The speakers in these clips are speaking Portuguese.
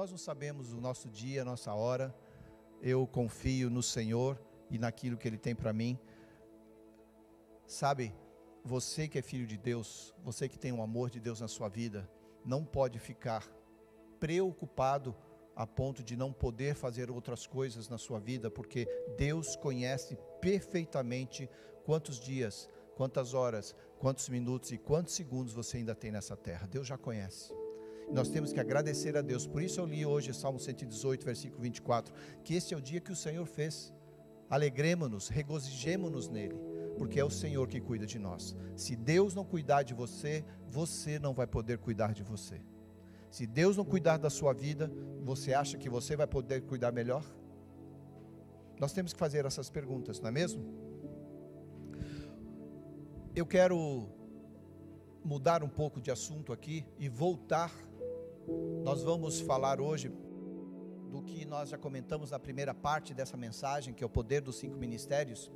Nós não sabemos o nosso dia, a nossa hora. Eu confio no Senhor e naquilo que Ele tem para mim. Sabe, você que é filho de Deus, você que tem o amor de Deus na sua vida, não pode ficar preocupado a ponto de não poder fazer outras coisas na sua vida, porque Deus conhece perfeitamente quantos dias, quantas horas, quantos minutos e quantos segundos você ainda tem nessa terra. Deus já conhece. Nós temos que agradecer a Deus. Por isso eu li hoje Salmo 118, versículo 24, que este é o dia que o Senhor fez. Alegremos-nos, regozijemos-nos nele, porque é o Senhor que cuida de nós. Se Deus não cuidar de você, você não vai poder cuidar de você. Se Deus não cuidar da sua vida, você acha que você vai poder cuidar melhor? Nós temos que fazer essas perguntas, não é mesmo? Eu quero mudar um pouco de assunto aqui e voltar. Nós vamos falar hoje do que nós já comentamos na primeira parte dessa mensagem, que é o poder dos cinco ministérios.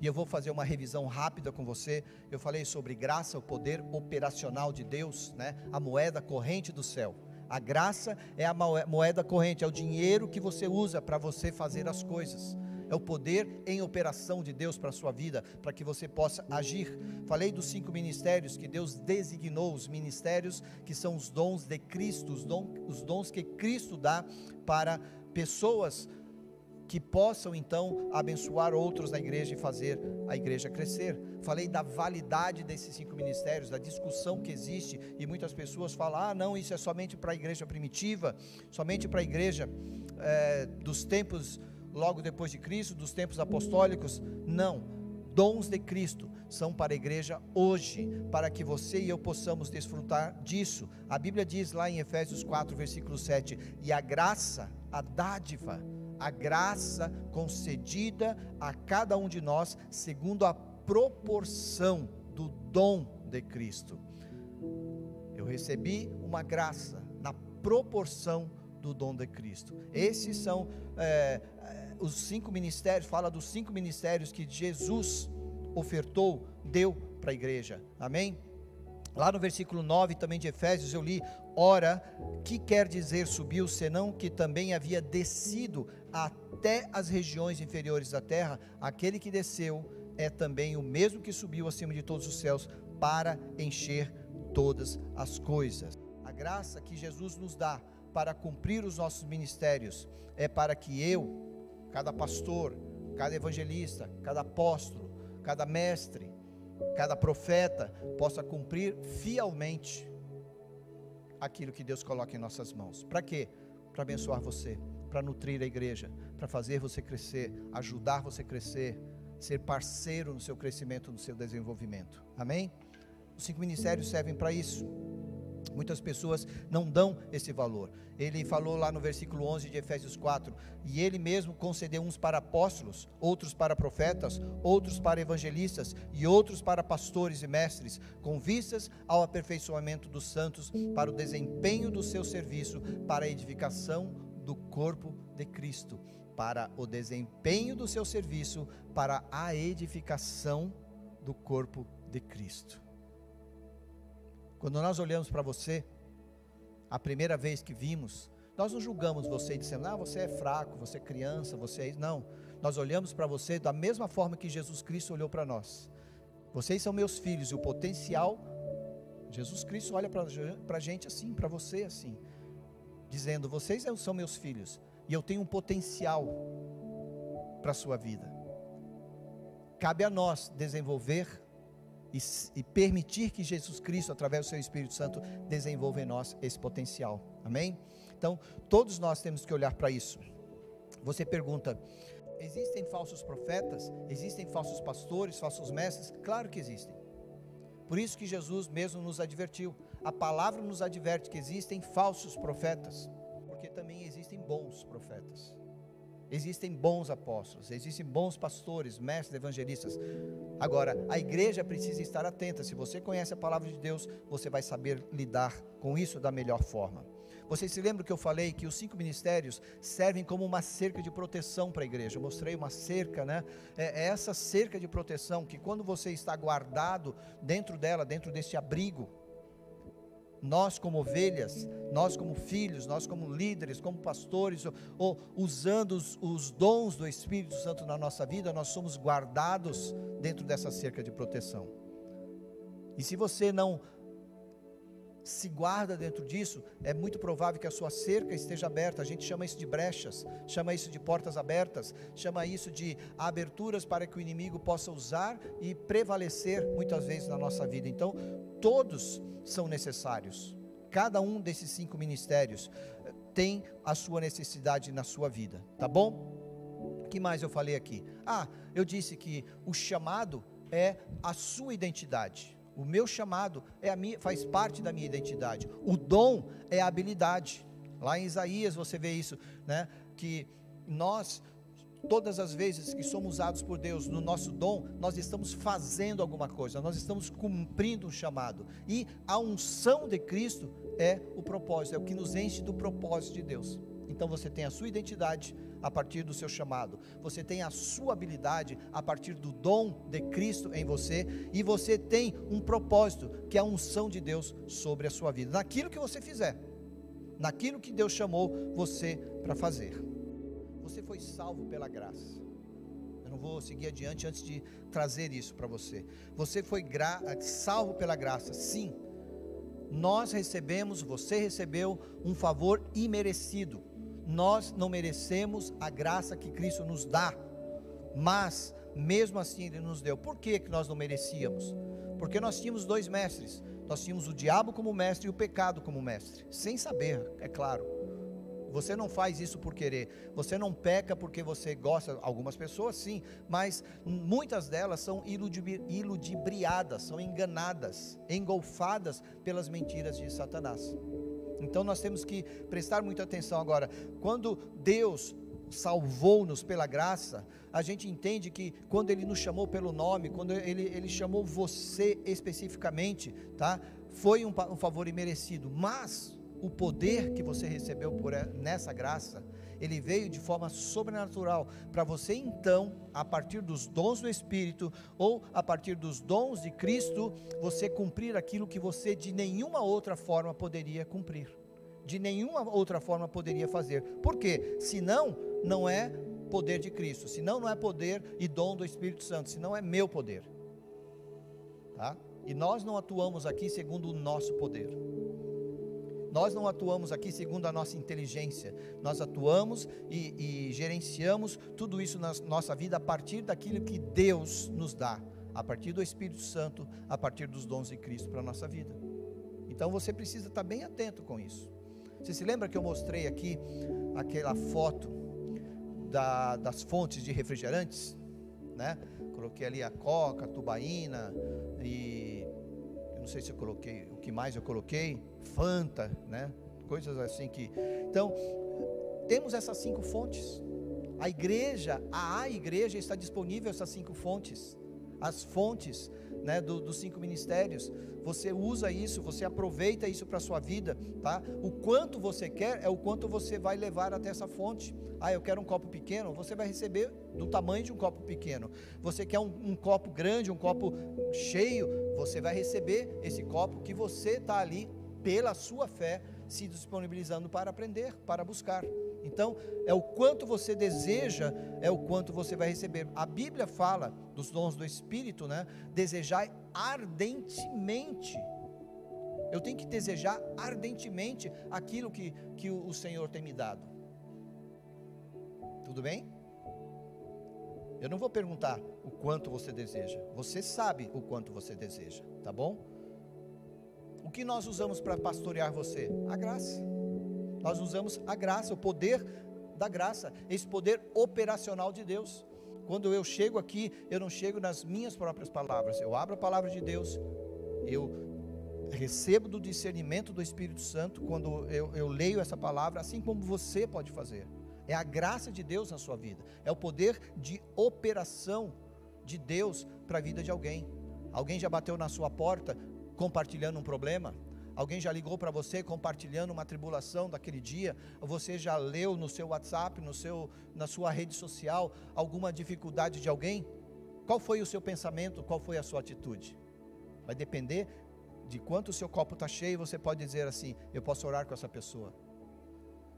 E eu vou fazer uma revisão rápida com você. Eu falei sobre graça, o poder operacional de Deus, né? A moeda corrente do céu. A graça é a moeda corrente, é o dinheiro que você usa para você fazer as coisas. É o poder em operação de Deus para a sua vida, para que você possa agir. Falei dos cinco ministérios que Deus designou, os ministérios que são os dons de Cristo, os dons, os dons que Cristo dá para pessoas que possam então abençoar outros na igreja e fazer a igreja crescer. Falei da validade desses cinco ministérios, da discussão que existe, e muitas pessoas falam: ah, não, isso é somente para a igreja primitiva, somente para a igreja é, dos tempos logo depois de Cristo, dos tempos apostólicos. Não, dons de Cristo são para a igreja hoje, para que você e eu possamos desfrutar disso. A Bíblia diz lá em Efésios 4, versículo 7: e a graça, a dádiva, a graça concedida a cada um de nós, segundo a proporção do dom de Cristo. Eu recebi uma graça na proporção do dom de Cristo. Esses são é, os cinco ministérios, fala dos cinco ministérios que Jesus ofertou, deu para a igreja. Amém? Lá no versículo 9 também de Efésios eu li: Ora, que quer dizer subiu, senão que também havia descido até as regiões inferiores da terra? Aquele que desceu é também o mesmo que subiu acima de todos os céus para encher todas as coisas. A graça que Jesus nos dá para cumprir os nossos ministérios é para que eu, cada pastor, cada evangelista, cada apóstolo, cada mestre, cada profeta possa cumprir fielmente aquilo que Deus coloca em nossas mãos. Para quê? Para abençoar você, para nutrir a igreja, para fazer você crescer, ajudar você a crescer, ser parceiro no seu crescimento, no seu desenvolvimento. Amém? Os cinco ministérios servem para isso. Muitas pessoas não dão esse valor. Ele falou lá no versículo 11 de Efésios 4: E ele mesmo concedeu uns para apóstolos, outros para profetas, outros para evangelistas e outros para pastores e mestres, com vistas ao aperfeiçoamento dos santos, para o desempenho do seu serviço, para a edificação do corpo de Cristo. Para o desempenho do seu serviço, para a edificação do corpo de Cristo. Quando nós olhamos para você, a primeira vez que vimos, nós não julgamos você dizendo, ah, você é fraco, você é criança, você é. Não. Nós olhamos para você da mesma forma que Jesus Cristo olhou para nós. Vocês são meus filhos e o potencial. Jesus Cristo olha para a gente assim, para você assim, dizendo: Vocês são meus filhos e eu tenho um potencial para a sua vida. Cabe a nós desenvolver e, e, permitir que Jesus Cristo, através do seu Espírito Santo, desenvolva em nós esse potencial. Amém? Então, todos nós temos que olhar para isso. Você pergunta: existem falsos profetas? Existem falsos pastores, falsos mestres? Claro que existem. Por isso que Jesus mesmo nos advertiu. A palavra nos adverte que existem falsos profetas, porque também existem bons profetas. Existem bons apóstolos, existem bons pastores, mestres, evangelistas. Agora, a igreja precisa estar atenta. Se você conhece a palavra de Deus, você vai saber lidar com isso da melhor forma. Vocês se lembram que eu falei que os cinco ministérios servem como uma cerca de proteção para a igreja? Eu mostrei uma cerca, né? É, é essa cerca de proteção que quando você está guardado dentro dela, dentro desse abrigo, nós como ovelhas, nós como filhos, nós como líderes, como pastores, ou, ou usando os, os, dons do Espírito Santo na nossa vida, nós somos guardados dentro dessa cerca de proteção. E se você não se guarda dentro disso, é muito provável que a sua cerca esteja aberta. A gente chama isso de brechas, chama isso de portas abertas, chama isso de aberturas para que o inimigo possa usar e prevalecer muitas vezes na nossa vida. Então, todos são necessários. Cada um desses cinco ministérios eh, tem a sua necessidade na sua vida, tá bom? O que mais eu falei aqui? Ah, eu disse que o chamado é a sua identidade. O meu chamado é a minha, faz parte da minha identidade. O dom é a habilidade. Lá em Isaías você vê isso, né? Que nós todas as vezes que somos usados por Deus no nosso dom, nós estamos fazendo alguma coisa, nós estamos cumprindo um chamado. E a unção de Cristo é o propósito, é o que nos enche do propósito de Deus. Então você tem a sua identidade, a partir do seu chamado. Você tem a sua habilidade a partir do dom de Cristo em você e você tem um propósito, que é a unção de Deus sobre a sua vida. Naquilo que você fizer, naquilo que Deus chamou você para fazer. Você foi salvo pela graça. Eu não vou seguir adiante antes de trazer isso para você. Você foi salvo pela graça, sim. Nós recebemos, você recebeu um favor imerecido nós não merecemos a graça que Cristo nos dá, mas mesmo assim Ele nos deu. Por que, que nós não merecíamos? Porque nós tínhamos dois mestres. Nós tínhamos o diabo como mestre e o pecado como mestre, sem saber, é claro. Você não faz isso por querer. Você não peca porque você gosta. Algumas pessoas sim, mas muitas delas são iludibriadas, são enganadas, engolfadas pelas mentiras de Satanás. Então nós temos que prestar muita atenção agora. Quando Deus salvou-nos pela graça, a gente entende que quando Ele nos chamou pelo nome, quando Ele, ele chamou você especificamente, tá? Foi um, um favor imerecido, mas o poder que você recebeu por nessa graça, ele veio de forma sobrenatural para você então, a partir dos dons do Espírito ou a partir dos dons de Cristo, você cumprir aquilo que você de nenhuma outra forma poderia cumprir. De nenhuma outra forma poderia fazer. Por quê? Senão não é poder de Cristo, senão não é poder e dom do Espírito Santo, senão é meu poder. Tá? E nós não atuamos aqui segundo o nosso poder. Nós não atuamos aqui segundo a nossa inteligência, nós atuamos e, e gerenciamos tudo isso na nossa vida a partir daquilo que Deus nos dá, a partir do Espírito Santo, a partir dos dons de Cristo para a nossa vida. Então você precisa estar bem atento com isso. Você se lembra que eu mostrei aqui aquela foto da, das fontes de refrigerantes, né? Coloquei ali a Coca, a Tubaína e não sei se eu coloquei o que mais eu coloquei, Fanta, né? Coisas assim que. Então, temos essas cinco fontes. A igreja, a, a igreja está disponível essas cinco fontes. As fontes né, do, dos cinco ministérios. Você usa isso, você aproveita isso para a sua vida, tá? O quanto você quer é o quanto você vai levar até essa fonte. Ah, eu quero um copo pequeno, você vai receber do tamanho de um copo pequeno. Você quer um, um copo grande, um copo cheio, você vai receber esse copo que você está ali pela sua fé se disponibilizando para aprender, para buscar. Então, é o quanto você deseja, é o quanto você vai receber. A Bíblia fala dos dons do Espírito, né? Desejar ardentemente. Eu tenho que desejar ardentemente aquilo que, que o Senhor tem me dado. Tudo bem? Eu não vou perguntar o quanto você deseja. Você sabe o quanto você deseja, tá bom? O que nós usamos para pastorear você? A graça. Nós usamos a graça, o poder da graça, esse poder operacional de Deus. Quando eu chego aqui, eu não chego nas minhas próprias palavras, eu abro a palavra de Deus, eu recebo do discernimento do Espírito Santo quando eu, eu leio essa palavra, assim como você pode fazer. É a graça de Deus na sua vida, é o poder de operação de Deus para a vida de alguém. Alguém já bateu na sua porta compartilhando um problema? Alguém já ligou para você compartilhando uma tribulação daquele dia? Você já leu no seu WhatsApp, no seu, na sua rede social, alguma dificuldade de alguém? Qual foi o seu pensamento? Qual foi a sua atitude? Vai depender de quanto o seu copo está cheio, você pode dizer assim: Eu posso orar com essa pessoa,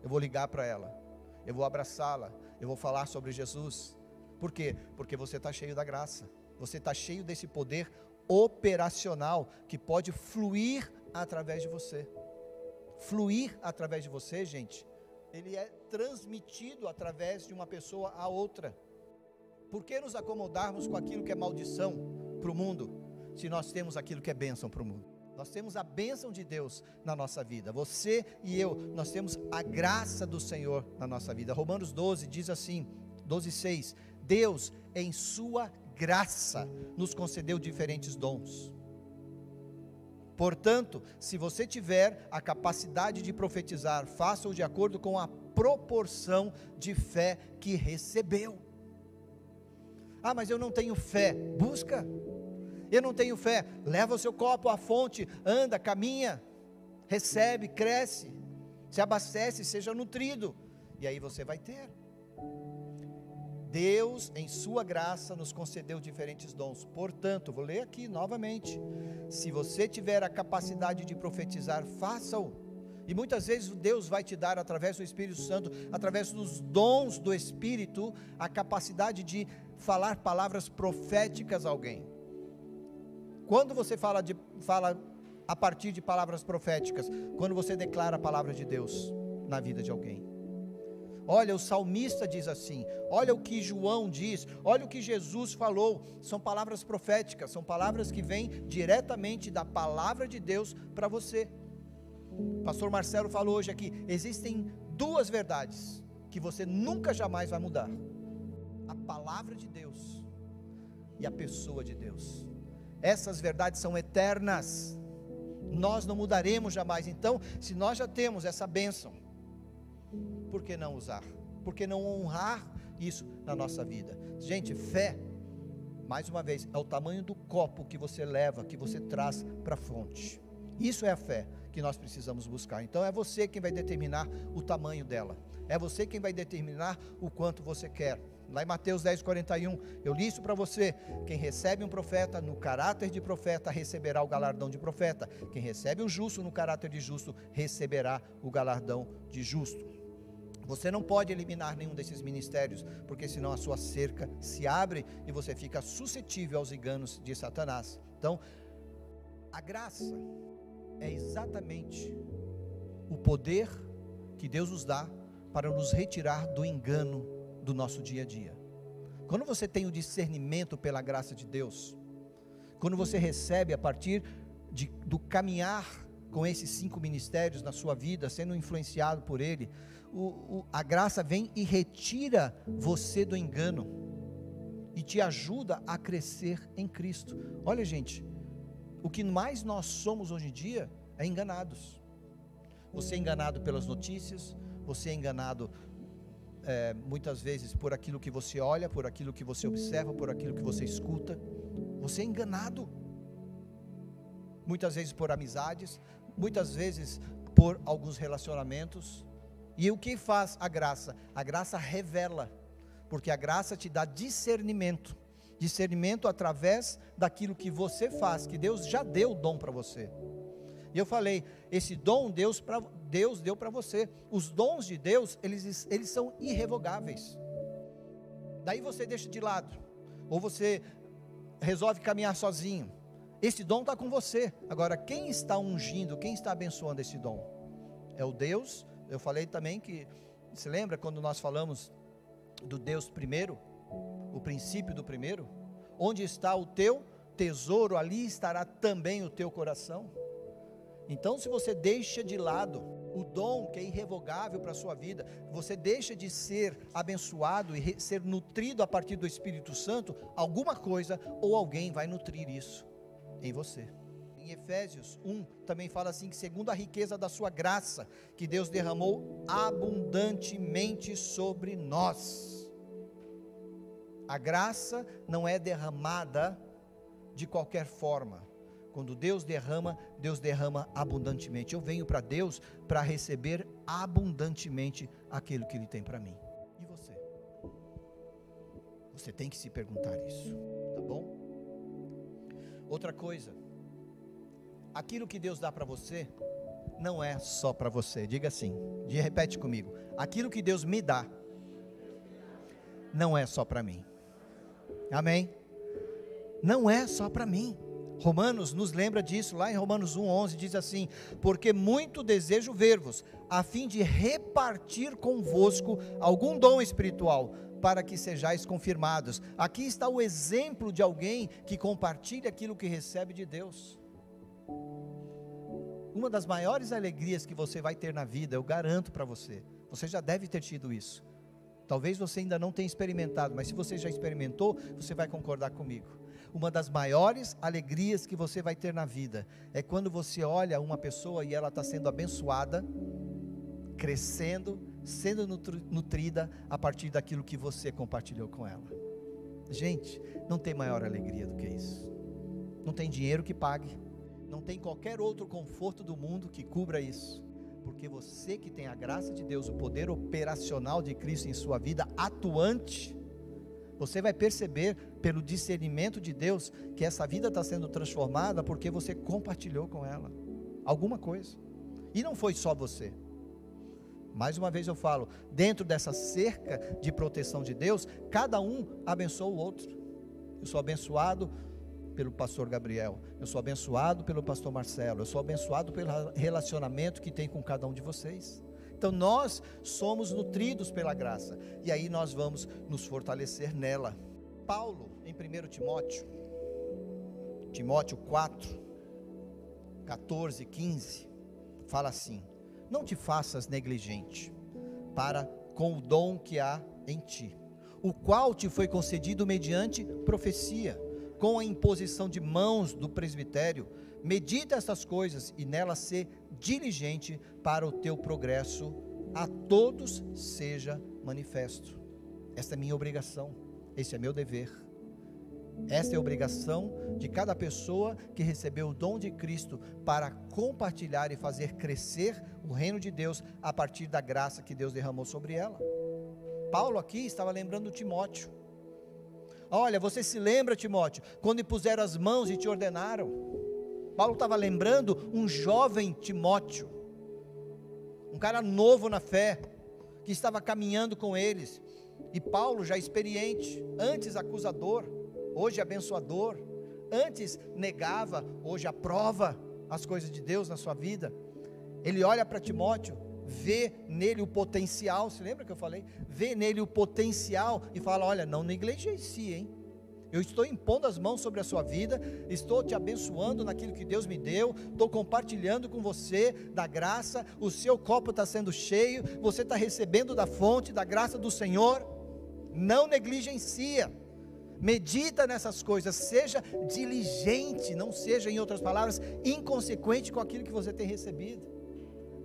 eu vou ligar para ela, eu vou abraçá-la, eu vou falar sobre Jesus. Por quê? Porque você está cheio da graça, você está cheio desse poder operacional que pode fluir através de você. Fluir através de você, gente, ele é transmitido através de uma pessoa a outra. Por que nos acomodarmos com aquilo que é maldição para o mundo, se nós temos aquilo que é bênção para o mundo? Nós temos a bênção de Deus na nossa vida. Você e eu, nós temos a graça do Senhor na nossa vida. Romanos 12 diz assim, 12:6, Deus em sua graça nos concedeu diferentes dons. Portanto, se você tiver a capacidade de profetizar, faça-o de acordo com a proporção de fé que recebeu. Ah, mas eu não tenho fé. Busca. Eu não tenho fé. Leva o seu copo à fonte, anda, caminha, recebe, cresce, se abastece, seja nutrido. E aí você vai ter. Deus, em Sua graça, nos concedeu diferentes dons. Portanto, vou ler aqui novamente. Se você tiver a capacidade de profetizar, faça-o. E muitas vezes Deus vai te dar, através do Espírito Santo, através dos dons do Espírito, a capacidade de falar palavras proféticas a alguém. Quando você fala, de, fala a partir de palavras proféticas, quando você declara a palavra de Deus na vida de alguém. Olha, o salmista diz assim, olha o que João diz, olha o que Jesus falou. São palavras proféticas, são palavras que vêm diretamente da palavra de Deus para você. Pastor Marcelo falou hoje aqui: existem duas verdades que você nunca jamais vai mudar a palavra de Deus e a pessoa de Deus. Essas verdades são eternas, nós não mudaremos jamais. Então, se nós já temos essa bênção, por que não usar? Por que não honrar isso na nossa vida? Gente, fé, mais uma vez, é o tamanho do copo que você leva, que você traz para a fonte. Isso é a fé que nós precisamos buscar. Então é você quem vai determinar o tamanho dela. É você quem vai determinar o quanto você quer. Lá em Mateus 10, 41, eu li isso para você. Quem recebe um profeta no caráter de profeta receberá o galardão de profeta. Quem recebe um justo no caráter de justo receberá o galardão de justo. Você não pode eliminar nenhum desses ministérios, porque senão a sua cerca se abre e você fica suscetível aos enganos de Satanás. Então, a graça é exatamente o poder que Deus nos dá para nos retirar do engano do nosso dia a dia. Quando você tem o discernimento pela graça de Deus, quando você recebe a partir de, do caminhar com esses cinco ministérios na sua vida, sendo influenciado por Ele, o, o, a graça vem e retira você do engano e te ajuda a crescer em Cristo. Olha, gente, o que mais nós somos hoje em dia é enganados. Você é enganado pelas notícias, você é enganado é, muitas vezes por aquilo que você olha, por aquilo que você observa, por aquilo que você escuta. Você é enganado. Muitas vezes por amizades, muitas vezes por alguns relacionamentos. E o que faz a graça? A graça revela, porque a graça te dá discernimento discernimento através daquilo que você faz, que Deus já deu o dom para você. E eu falei, esse dom Deus, pra, Deus deu para você. Os dons de Deus, eles, eles são irrevogáveis. Daí você deixa de lado, ou você resolve caminhar sozinho. Esse dom está com você. Agora, quem está ungindo, quem está abençoando esse dom? É o Deus. Eu falei também que, se lembra quando nós falamos do Deus primeiro? O princípio do primeiro? Onde está o teu tesouro, ali estará também o teu coração. Então, se você deixa de lado o dom que é irrevogável para a sua vida, você deixa de ser abençoado e ser nutrido a partir do Espírito Santo, alguma coisa ou alguém vai nutrir isso em você. Em Efésios 1 também fala assim que segundo a riqueza da sua graça, que Deus derramou abundantemente sobre nós. A graça não é derramada de qualquer forma. Quando Deus derrama, Deus derrama abundantemente. Eu venho para Deus para receber abundantemente aquilo que Ele tem para mim. E você? Você tem que se perguntar isso, tá bom? Outra coisa, aquilo que Deus dá para você não é só para você. Diga assim, repete comigo. Aquilo que Deus me dá não é só para mim. Amém? Não é só para mim. Romanos nos lembra disso, lá em Romanos 1,11 diz assim: Porque muito desejo ver-vos, a fim de repartir convosco algum dom espiritual, para que sejais confirmados. Aqui está o exemplo de alguém que compartilha aquilo que recebe de Deus. Uma das maiores alegrias que você vai ter na vida, eu garanto para você, você já deve ter tido isso. Talvez você ainda não tenha experimentado, mas se você já experimentou, você vai concordar comigo. Uma das maiores alegrias que você vai ter na vida é quando você olha uma pessoa e ela está sendo abençoada, crescendo, sendo nutrida a partir daquilo que você compartilhou com ela. Gente, não tem maior alegria do que isso. Não tem dinheiro que pague, não tem qualquer outro conforto do mundo que cubra isso. Porque você que tem a graça de Deus, o poder operacional de Cristo em sua vida atuante, você vai perceber pelo discernimento de Deus que essa vida está sendo transformada porque você compartilhou com ela alguma coisa. E não foi só você. Mais uma vez eu falo, dentro dessa cerca de proteção de Deus, cada um abençoa o outro. Eu sou abençoado pelo pastor Gabriel, eu sou abençoado pelo pastor Marcelo, eu sou abençoado pelo relacionamento que tem com cada um de vocês. Então nós somos nutridos pela graça e aí nós vamos nos fortalecer nela. Paulo, em 1 Timóteo, Timóteo 4, 14, 15, fala assim: não te faças negligente para com o dom que há em ti, o qual te foi concedido mediante profecia, com a imposição de mãos do presbitério. Medita estas coisas e nelas ser diligente para o teu progresso a todos seja manifesto. Esta é minha obrigação, esse é meu dever. Esta é a obrigação de cada pessoa que recebeu o dom de Cristo para compartilhar e fazer crescer o reino de Deus a partir da graça que Deus derramou sobre ela. Paulo aqui estava lembrando Timóteo. Olha, você se lembra, Timóteo, quando impuseram as mãos e te ordenaram? Paulo estava lembrando um jovem Timóteo, um cara novo na fé, que estava caminhando com eles. E Paulo, já experiente, antes acusador, hoje abençoador, antes negava, hoje aprova as coisas de Deus na sua vida. Ele olha para Timóteo, vê nele o potencial, se lembra que eu falei? Vê nele o potencial e fala: Olha, não negligencie, hein? Eu estou impondo as mãos sobre a sua vida, estou te abençoando naquilo que Deus me deu, estou compartilhando com você da graça, o seu copo está sendo cheio, você está recebendo da fonte, da graça do Senhor. Não negligencia medita nessas coisas, seja diligente, não seja, em outras palavras, inconsequente com aquilo que você tem recebido.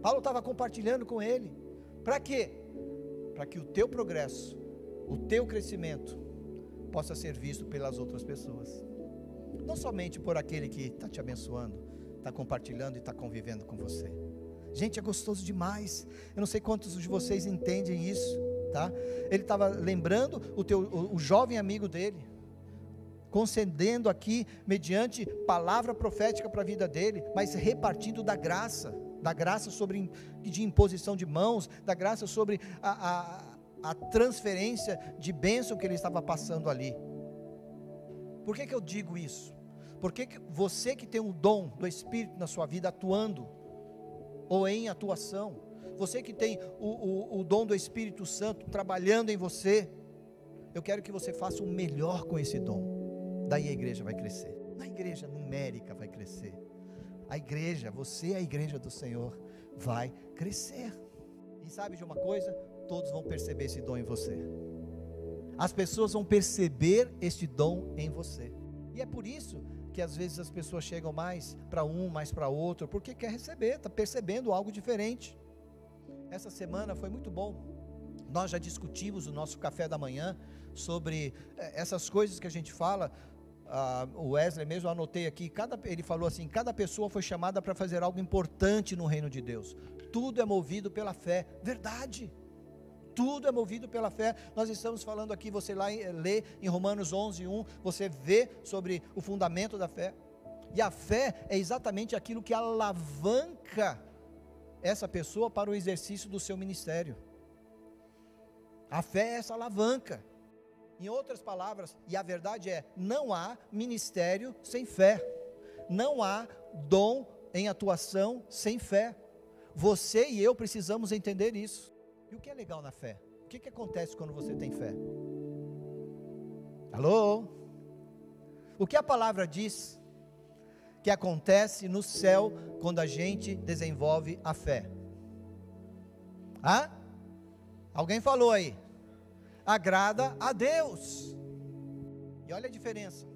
Paulo estava compartilhando com ele, para quê? Para que o teu progresso, o teu crescimento, possa ser visto pelas outras pessoas, não somente por aquele que está te abençoando, está compartilhando e está convivendo com você. Gente, é gostoso demais. Eu não sei quantos de vocês entendem isso tá? Ele estava lembrando o, teu, o, o jovem amigo dele, concedendo aqui, mediante palavra profética para a vida dele, mas repartindo da graça, da graça sobre de imposição de mãos, da graça sobre a, a, a transferência de bênção que ele estava passando ali. Por que, que eu digo isso? Porque que você que tem um dom do Espírito na sua vida atuando, ou em atuação, você que tem o, o, o dom do Espírito Santo trabalhando em você, eu quero que você faça o melhor com esse dom. Daí a igreja vai crescer. A igreja numérica vai crescer. A igreja, você é a igreja do Senhor, vai crescer. E sabe de uma coisa? Todos vão perceber esse dom em você. As pessoas vão perceber este dom em você. E é por isso que às vezes as pessoas chegam mais para um, mais para outro, porque quer receber, está percebendo algo diferente. Essa semana foi muito bom. Nós já discutimos o nosso café da manhã sobre eh, essas coisas que a gente fala. O Wesley mesmo, anotei aqui, cada, ele falou assim: cada pessoa foi chamada para fazer algo importante no reino de Deus. Tudo é movido pela fé. Verdade. Tudo é movido pela fé. Nós estamos falando aqui, você lá lê em Romanos 11, 1, você vê sobre o fundamento da fé. E a fé é exatamente aquilo que alavanca essa pessoa para o exercício do seu ministério. A fé é essa alavanca. Em outras palavras, e a verdade é: não há ministério sem fé, não há dom em atuação sem fé. Você e eu precisamos entender isso. E o que é legal na fé? O que, que acontece quando você tem fé? Alô? O que a palavra diz que acontece no céu quando a gente desenvolve a fé? Ah? Alguém falou aí? Agrada a Deus. E olha a diferença.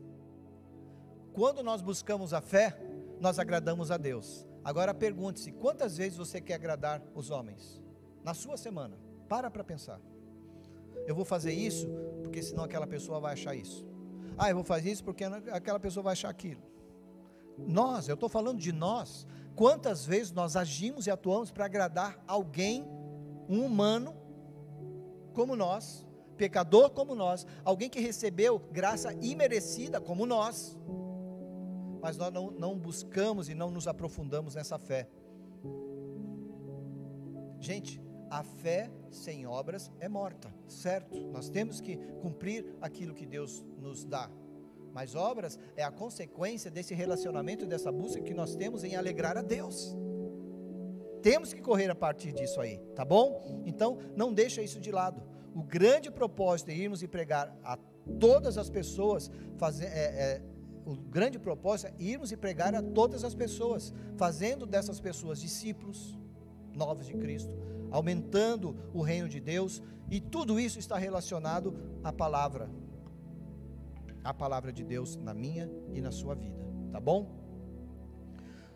Quando nós buscamos a fé, nós agradamos a Deus. Agora pergunte-se: quantas vezes você quer agradar os homens? Na sua semana. Para para pensar. Eu vou fazer isso porque senão aquela pessoa vai achar isso. Ah, eu vou fazer isso porque aquela pessoa vai achar aquilo. Nós, eu estou falando de nós. Quantas vezes nós agimos e atuamos para agradar alguém, um humano, como nós, pecador como nós, alguém que recebeu graça imerecida como nós, mas nós não, não buscamos e não nos aprofundamos nessa fé. Gente, a fé sem obras é morta, certo? Nós temos que cumprir aquilo que Deus nos dá. Mas obras é a consequência desse relacionamento, dessa busca que nós temos em alegrar a Deus. Temos que correr a partir disso aí, tá bom? Então, não deixa isso de lado. O grande propósito é irmos e pregar a todas as pessoas, fazer, é, é, o grande propósito é irmos e pregar a todas as pessoas, fazendo dessas pessoas discípulos novos de Cristo, aumentando o reino de Deus, e tudo isso está relacionado à palavra, a palavra de Deus na minha e na sua vida, tá bom?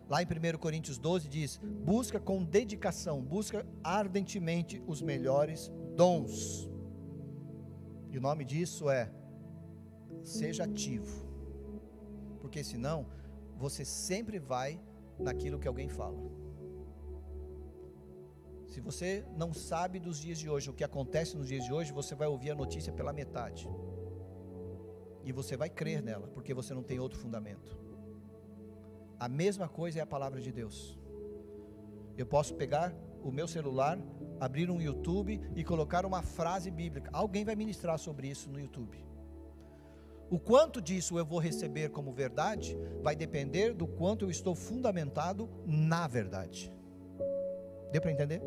Lá em 1 Coríntios 12 diz: busca com dedicação, busca ardentemente os melhores dons. E o nome disso é seja ativo porque senão você sempre vai naquilo que alguém fala. Se você não sabe dos dias de hoje, o que acontece nos dias de hoje, você vai ouvir a notícia pela metade. E você vai crer nela, porque você não tem outro fundamento. A mesma coisa é a palavra de Deus. Eu posso pegar o meu celular, abrir um YouTube e colocar uma frase bíblica. Alguém vai ministrar sobre isso no YouTube. O quanto disso eu vou receber como verdade vai depender do quanto eu estou fundamentado na verdade. Deu para entender?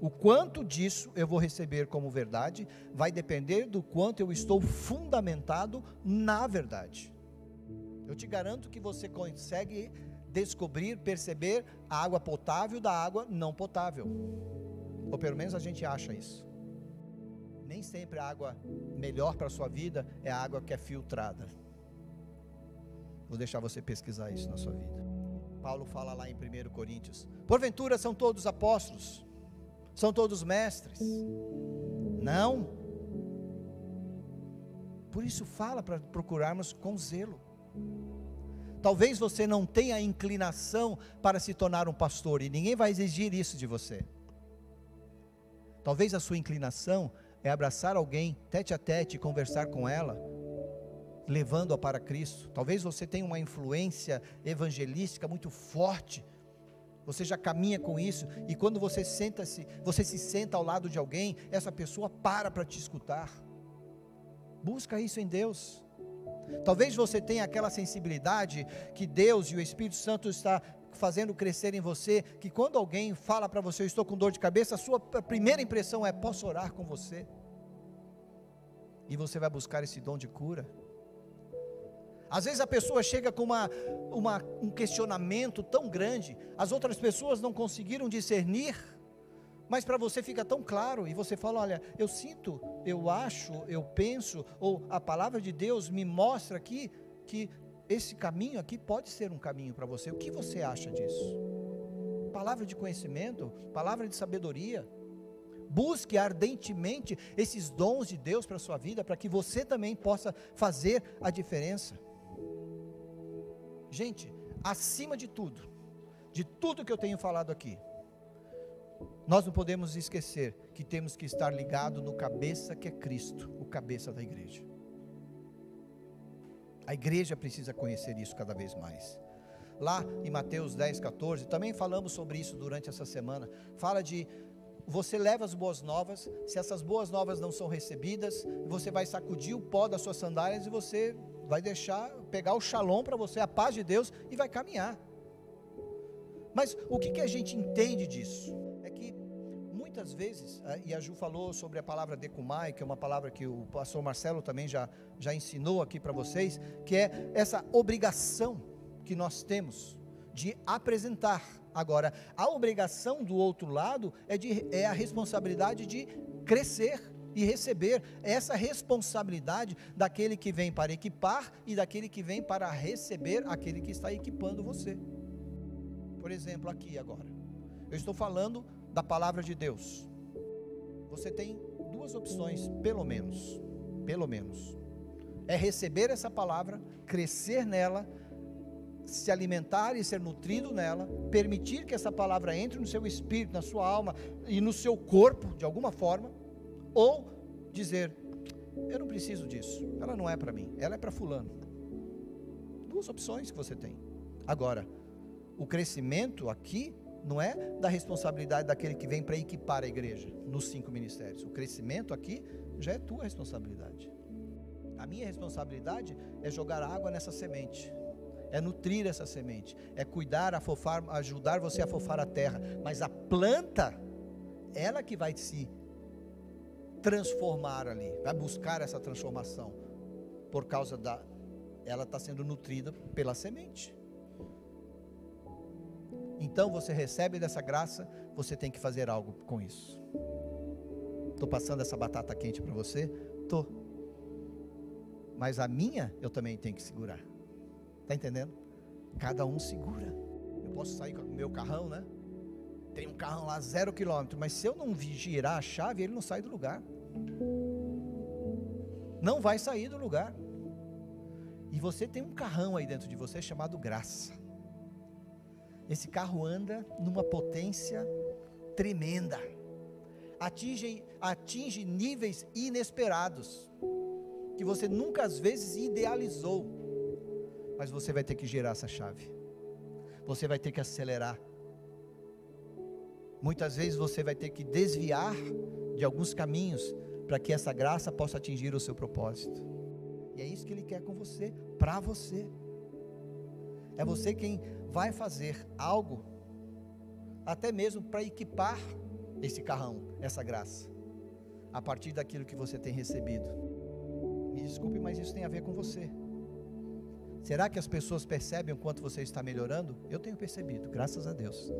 O quanto disso eu vou receber como verdade vai depender do quanto eu estou fundamentado na verdade. Eu te garanto que você consegue descobrir, perceber a água potável da água não potável. Ou pelo menos a gente acha isso nem sempre a água melhor para a sua vida é a água que é filtrada. Vou deixar você pesquisar isso na sua vida. Paulo fala lá em 1 Coríntios: Porventura são todos apóstolos? São todos mestres? Não. Por isso fala para procurarmos com zelo. Talvez você não tenha inclinação para se tornar um pastor e ninguém vai exigir isso de você. Talvez a sua inclinação é abraçar alguém tete a tete e conversar com ela, levando-a para Cristo. Talvez você tenha uma influência evangelística muito forte. Você já caminha com isso e quando você senta-se, você se senta ao lado de alguém, essa pessoa para para te escutar. Busca isso em Deus. Talvez você tenha aquela sensibilidade que Deus e o Espírito Santo está fazendo crescer em você, que quando alguém fala para você, eu estou com dor de cabeça, a sua primeira impressão é: posso orar com você? E você vai buscar esse dom de cura. Às vezes a pessoa chega com uma, uma, um questionamento tão grande, as outras pessoas não conseguiram discernir, mas para você fica tão claro, e você fala: olha, eu sinto, eu acho, eu penso, ou a palavra de Deus me mostra aqui que esse caminho aqui pode ser um caminho para você. O que você acha disso? Palavra de conhecimento, palavra de sabedoria. Busque ardentemente esses dons de Deus para a sua vida, para que você também possa fazer a diferença. Gente, acima de tudo, de tudo que eu tenho falado aqui, nós não podemos esquecer que temos que estar ligado no cabeça que é Cristo, o cabeça da igreja. A igreja precisa conhecer isso cada vez mais. Lá em Mateus 10, 14, também falamos sobre isso durante essa semana. Fala de você leva as boas novas, se essas boas novas não são recebidas, você vai sacudir o pó das suas sandálias e você vai deixar, pegar o shalom para você, a paz de Deus e vai caminhar. Mas o que, que a gente entende disso? É muitas vezes, e a Ju falou sobre a palavra decumai, que é uma palavra que o pastor Marcelo também já, já ensinou aqui para vocês, que é essa obrigação que nós temos de apresentar. Agora, a obrigação do outro lado é, de, é a responsabilidade de crescer e receber essa responsabilidade daquele que vem para equipar e daquele que vem para receber aquele que está equipando você. Por exemplo, aqui agora, eu estou falando da palavra de Deus. Você tem duas opções, pelo menos, pelo menos. É receber essa palavra, crescer nela se alimentar e ser nutrido nela, permitir que essa palavra entre no seu espírito, na sua alma e no seu corpo, de alguma forma, ou dizer: Eu não preciso disso, ela não é para mim, ela é para Fulano. Duas opções que você tem. Agora, o crescimento aqui não é da responsabilidade daquele que vem para equipar a igreja nos cinco ministérios. O crescimento aqui já é tua responsabilidade. A minha responsabilidade é jogar água nessa semente é nutrir essa semente, é cuidar, afofar, ajudar você a afofar a terra. Mas a planta, ela que vai se transformar ali, vai buscar essa transformação, por causa da. Ela está sendo nutrida pela semente. Então você recebe dessa graça, você tem que fazer algo com isso. Estou passando essa batata quente para você? Estou. Mas a minha eu também tenho que segurar. Está entendendo? Cada um segura. Eu posso sair com o meu carrão, né? Tem um carrão lá zero quilômetro, mas se eu não girar a chave, ele não sai do lugar. Não vai sair do lugar. E você tem um carrão aí dentro de você chamado graça. Esse carro anda numa potência tremenda. Atinge, atinge níveis inesperados. Que você nunca às vezes idealizou mas você vai ter que girar essa chave. Você vai ter que acelerar. Muitas vezes você vai ter que desviar de alguns caminhos para que essa graça possa atingir o seu propósito. E é isso que ele quer com você, para você. É você quem vai fazer algo, até mesmo para equipar esse carrão, essa graça, a partir daquilo que você tem recebido. Me desculpe, mas isso tem a ver com você. Será que as pessoas percebem o quanto você está melhorando? Eu tenho percebido, graças a Deus.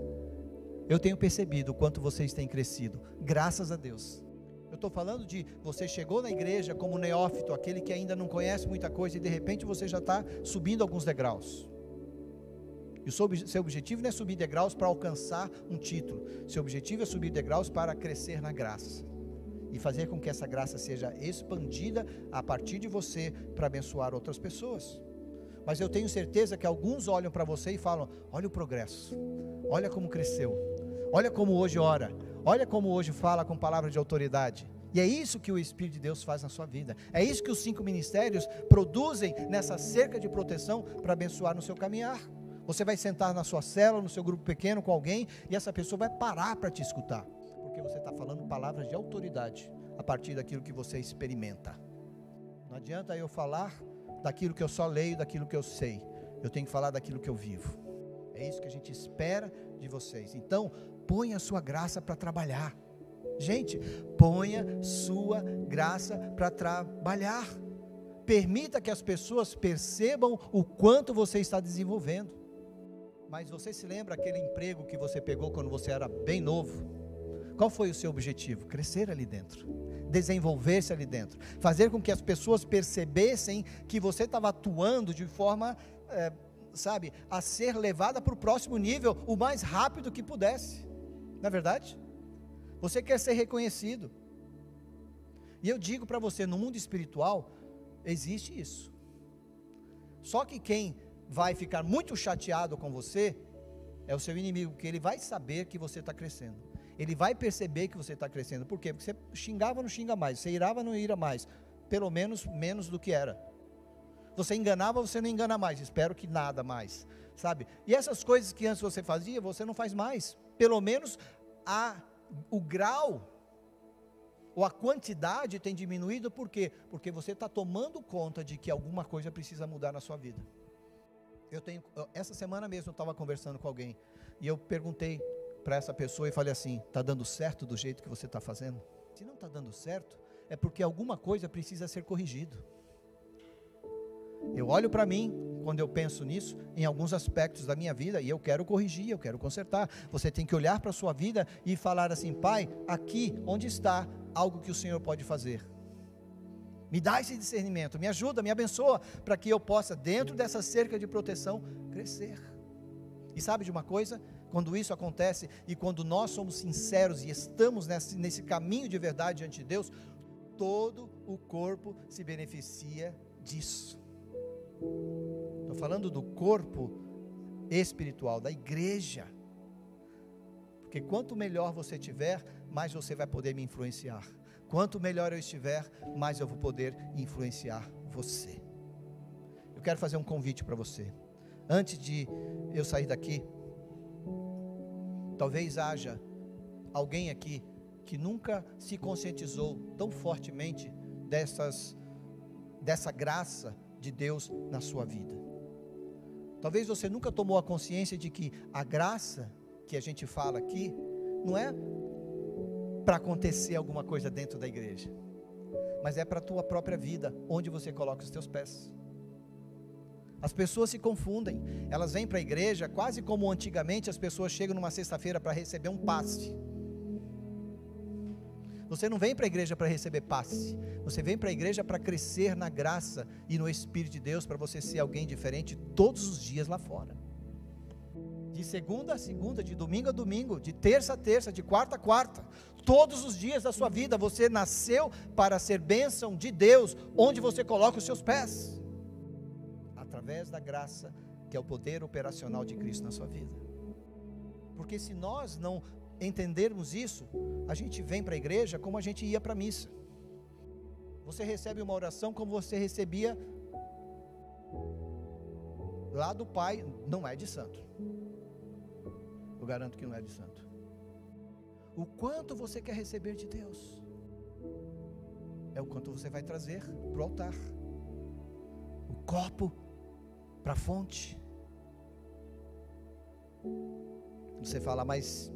Eu tenho percebido o quanto vocês têm crescido, graças a Deus. Eu estou falando de você chegou na igreja como neófito, aquele que ainda não conhece muita coisa, e de repente você já está subindo alguns degraus. E o seu objetivo não é subir degraus para alcançar um título, seu objetivo é subir degraus para crescer na graça e fazer com que essa graça seja expandida a partir de você para abençoar outras pessoas. Mas eu tenho certeza que alguns olham para você e falam: olha o progresso, olha como cresceu, olha como hoje ora, olha como hoje fala com palavra de autoridade. E é isso que o Espírito de Deus faz na sua vida. É isso que os cinco ministérios produzem nessa cerca de proteção para abençoar no seu caminhar. Você vai sentar na sua cela, no seu grupo pequeno com alguém, e essa pessoa vai parar para te escutar, porque você está falando palavras de autoridade a partir daquilo que você experimenta. Não adianta eu falar daquilo que eu só leio, daquilo que eu sei. Eu tenho que falar daquilo que eu vivo. É isso que a gente espera de vocês. Então, ponha a sua graça para trabalhar. Gente, ponha sua graça para trabalhar. Permita que as pessoas percebam o quanto você está desenvolvendo. Mas você se lembra aquele emprego que você pegou quando você era bem novo? Qual foi o seu objetivo? Crescer ali dentro desenvolver-se ali dentro, fazer com que as pessoas percebessem que você estava atuando de forma, é, sabe, a ser levada para o próximo nível o mais rápido que pudesse, não é verdade? Você quer ser reconhecido, e eu digo para você, no mundo espiritual, existe isso, só que quem vai ficar muito chateado com você é o seu inimigo, porque ele vai saber que você está crescendo ele vai perceber que você está crescendo. Por quê? Porque você xingava, não xinga mais, você irava, não ira mais, pelo menos menos do que era. Você enganava, você não engana mais. Espero que nada mais, sabe? E essas coisas que antes você fazia, você não faz mais. Pelo menos a, o grau ou a quantidade tem diminuído, por quê? Porque você está tomando conta de que alguma coisa precisa mudar na sua vida. Eu tenho, essa semana mesmo eu estava conversando com alguém e eu perguntei para essa pessoa e falei assim: está dando certo do jeito que você está fazendo? Se não está dando certo, é porque alguma coisa precisa ser corrigido. Eu olho para mim, quando eu penso nisso, em alguns aspectos da minha vida, e eu quero corrigir, eu quero consertar. Você tem que olhar para a sua vida e falar assim: Pai, aqui onde está algo que o Senhor pode fazer? Me dá esse discernimento, me ajuda, me abençoa, para que eu possa, dentro dessa cerca de proteção, crescer. E sabe de uma coisa? Quando isso acontece e quando nós somos sinceros e estamos nesse, nesse caminho de verdade diante de Deus, todo o corpo se beneficia disso. Estou falando do corpo espiritual, da igreja. Porque quanto melhor você tiver, mais você vai poder me influenciar. Quanto melhor eu estiver, mais eu vou poder influenciar você. Eu quero fazer um convite para você. Antes de eu sair daqui, talvez haja alguém aqui que nunca se conscientizou tão fortemente dessas, dessa graça de Deus na sua vida. Talvez você nunca tomou a consciência de que a graça que a gente fala aqui não é para acontecer alguma coisa dentro da igreja, mas é para a tua própria vida, onde você coloca os teus pés. As pessoas se confundem, elas vêm para a igreja quase como antigamente as pessoas chegam numa sexta-feira para receber um passe. Você não vem para a igreja para receber passe. Você vem para a igreja para crescer na graça e no Espírito de Deus, para você ser alguém diferente todos os dias lá fora. De segunda a segunda, de domingo a domingo, de terça a terça, de quarta a quarta. Todos os dias da sua vida você nasceu para ser bênção de Deus, onde você coloca os seus pés. Através da graça, que é o poder operacional de Cristo na sua vida. Porque se nós não entendermos isso, a gente vem para a igreja como a gente ia para a missa. Você recebe uma oração como você recebia lá do Pai, não é de santo. Eu garanto que não é de santo. O quanto você quer receber de Deus é o quanto você vai trazer para o altar. O copo para a fonte. Você fala, mas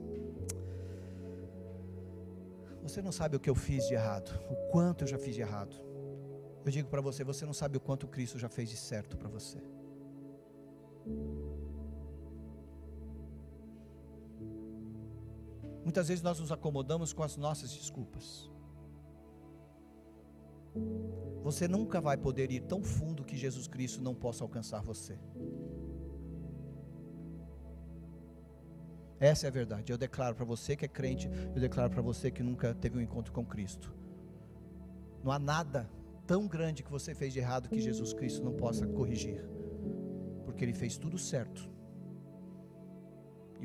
você não sabe o que eu fiz de errado, o quanto eu já fiz de errado. Eu digo para você, você não sabe o quanto Cristo já fez de certo para você. Muitas vezes nós nos acomodamos com as nossas desculpas. Você nunca vai poder ir tão fundo que Jesus Cristo não possa alcançar você. Essa é a verdade. Eu declaro para você que é crente, eu declaro para você que nunca teve um encontro com Cristo. Não há nada tão grande que você fez de errado que Jesus Cristo não possa corrigir, porque Ele fez tudo certo.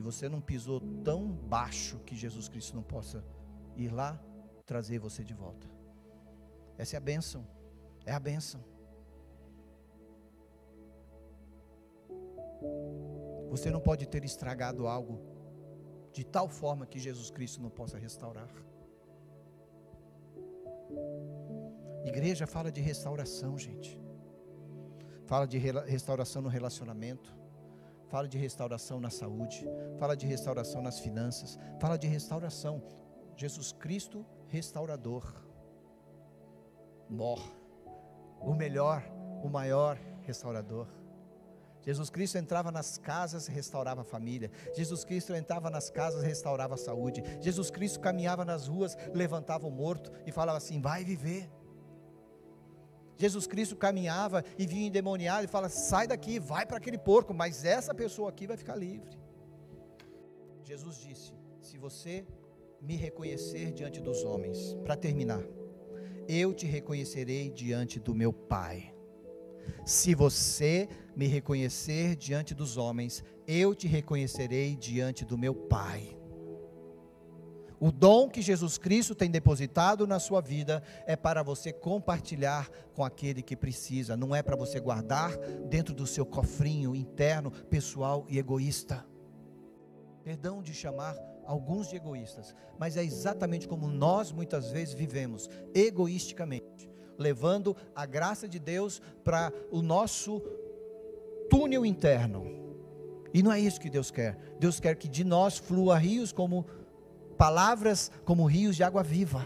E você não pisou tão baixo que Jesus Cristo não possa ir lá trazer você de volta. Essa é a bênção. É a bênção. Você não pode ter estragado algo de tal forma que Jesus Cristo não possa restaurar. Igreja fala de restauração, gente. Fala de restauração no relacionamento. Fala de restauração na saúde. Fala de restauração nas finanças. Fala de restauração. Jesus Cristo, restaurador. Mor. O melhor, o maior restaurador. Jesus Cristo entrava nas casas e restaurava a família. Jesus Cristo entrava nas casas e restaurava a saúde. Jesus Cristo caminhava nas ruas, levantava o morto e falava assim: vai viver. Jesus Cristo caminhava e vinha endemoniado e fala: sai daqui, vai para aquele porco, mas essa pessoa aqui vai ficar livre. Jesus disse: se você me reconhecer diante dos homens, para terminar, eu te reconhecerei diante do meu Pai. Se você me reconhecer diante dos homens, eu te reconhecerei diante do meu Pai. O dom que Jesus Cristo tem depositado na sua vida é para você compartilhar com aquele que precisa, não é para você guardar dentro do seu cofrinho interno, pessoal e egoísta. Perdão de chamar alguns de egoístas, mas é exatamente como nós muitas vezes vivemos, egoisticamente, levando a graça de Deus para o nosso túnel interno. E não é isso que Deus quer. Deus quer que de nós flua rios como palavras como rios de água viva.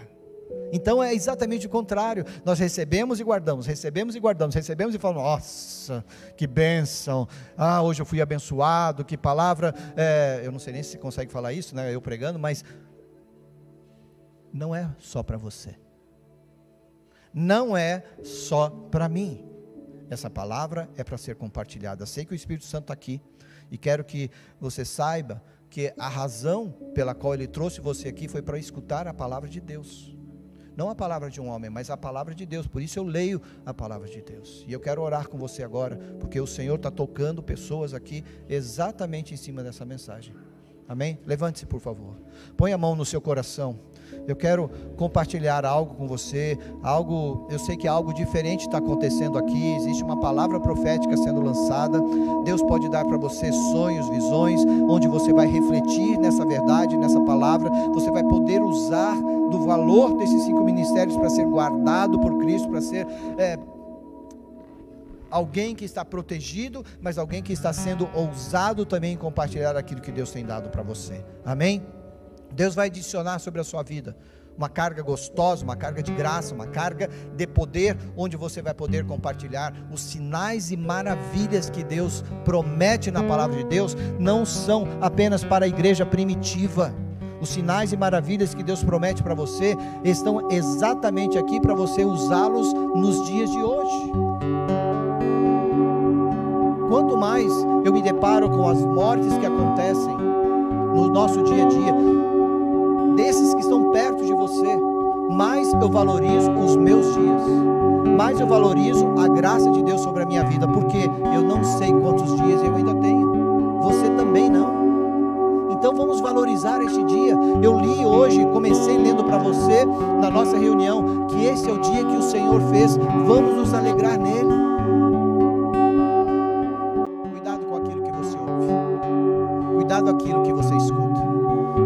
Então é exatamente o contrário. Nós recebemos e guardamos, recebemos e guardamos, recebemos e falamos: nossa, que bênção! Ah, hoje eu fui abençoado, que palavra. É, eu não sei nem se consegue falar isso, né? Eu pregando, mas não é só para você, não é só para mim. Essa palavra é para ser compartilhada. Sei que o Espírito Santo está aqui e quero que você saiba que a razão pela qual ele trouxe você aqui foi para escutar a palavra de Deus. Não a palavra de um homem, mas a palavra de Deus. Por isso eu leio a palavra de Deus. E eu quero orar com você agora, porque o Senhor está tocando pessoas aqui exatamente em cima dessa mensagem. Amém? Levante-se, por favor. Põe a mão no seu coração. Eu quero compartilhar algo com você, algo, eu sei que algo diferente está acontecendo aqui, existe uma palavra profética sendo lançada. Deus pode dar para você sonhos, visões, onde você vai refletir nessa verdade, nessa palavra, você vai poder usar do valor desses cinco ministérios para ser guardado por Cristo, para ser é, alguém que está protegido, mas alguém que está sendo ousado também em compartilhar aquilo que Deus tem dado para você. Amém? Deus vai adicionar sobre a sua vida uma carga gostosa, uma carga de graça, uma carga de poder, onde você vai poder compartilhar os sinais e maravilhas que Deus promete na palavra de Deus, não são apenas para a igreja primitiva. Os sinais e maravilhas que Deus promete para você estão exatamente aqui para você usá-los nos dias de hoje. Quanto mais eu me deparo com as mortes que acontecem no nosso dia a dia, que estão perto de você, mais eu valorizo os meus dias, mais eu valorizo a graça de Deus sobre a minha vida, porque eu não sei quantos dias eu ainda tenho, você também não. Então vamos valorizar este dia. Eu li hoje, comecei lendo para você na nossa reunião, que esse é o dia que o Senhor fez, vamos nos alegrar nele. Cuidado com aquilo que você ouve, cuidado com aquilo que você escuta.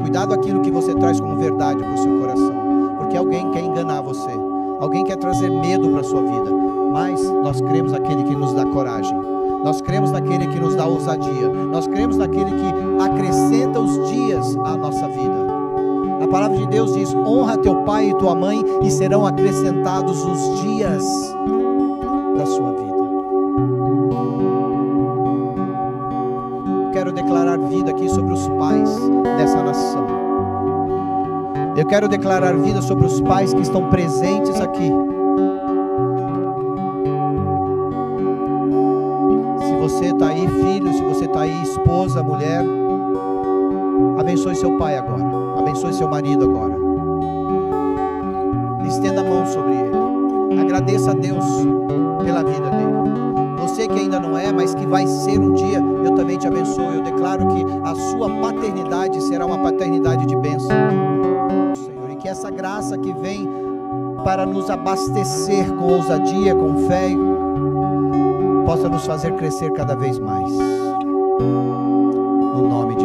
Cuidado aquilo que você traz como verdade para o seu coração, porque alguém quer enganar você, alguém quer trazer medo para a sua vida, mas nós cremos naquele que nos dá coragem. Nós cremos naquele que nos dá ousadia. Nós cremos naquele que acrescenta os dias à nossa vida. A palavra de Deus diz: honra teu pai e tua mãe, e serão acrescentados os dias da sua vida. quero declarar vida aqui sobre os pais nação. Eu quero declarar vida sobre os pais que estão presentes aqui. Se você está aí, filho, se você está aí, esposa, mulher, abençoe seu pai agora. Abençoe seu marido agora. Estenda a mão sobre ele. Agradeça a Deus pela vida dele você que ainda não é, mas que vai ser um dia, também te abençoo. Eu declaro que a sua paternidade será uma paternidade de bênção, Senhor, e que essa graça que vem para nos abastecer com ousadia, com fé, possa nos fazer crescer cada vez mais. No nome de.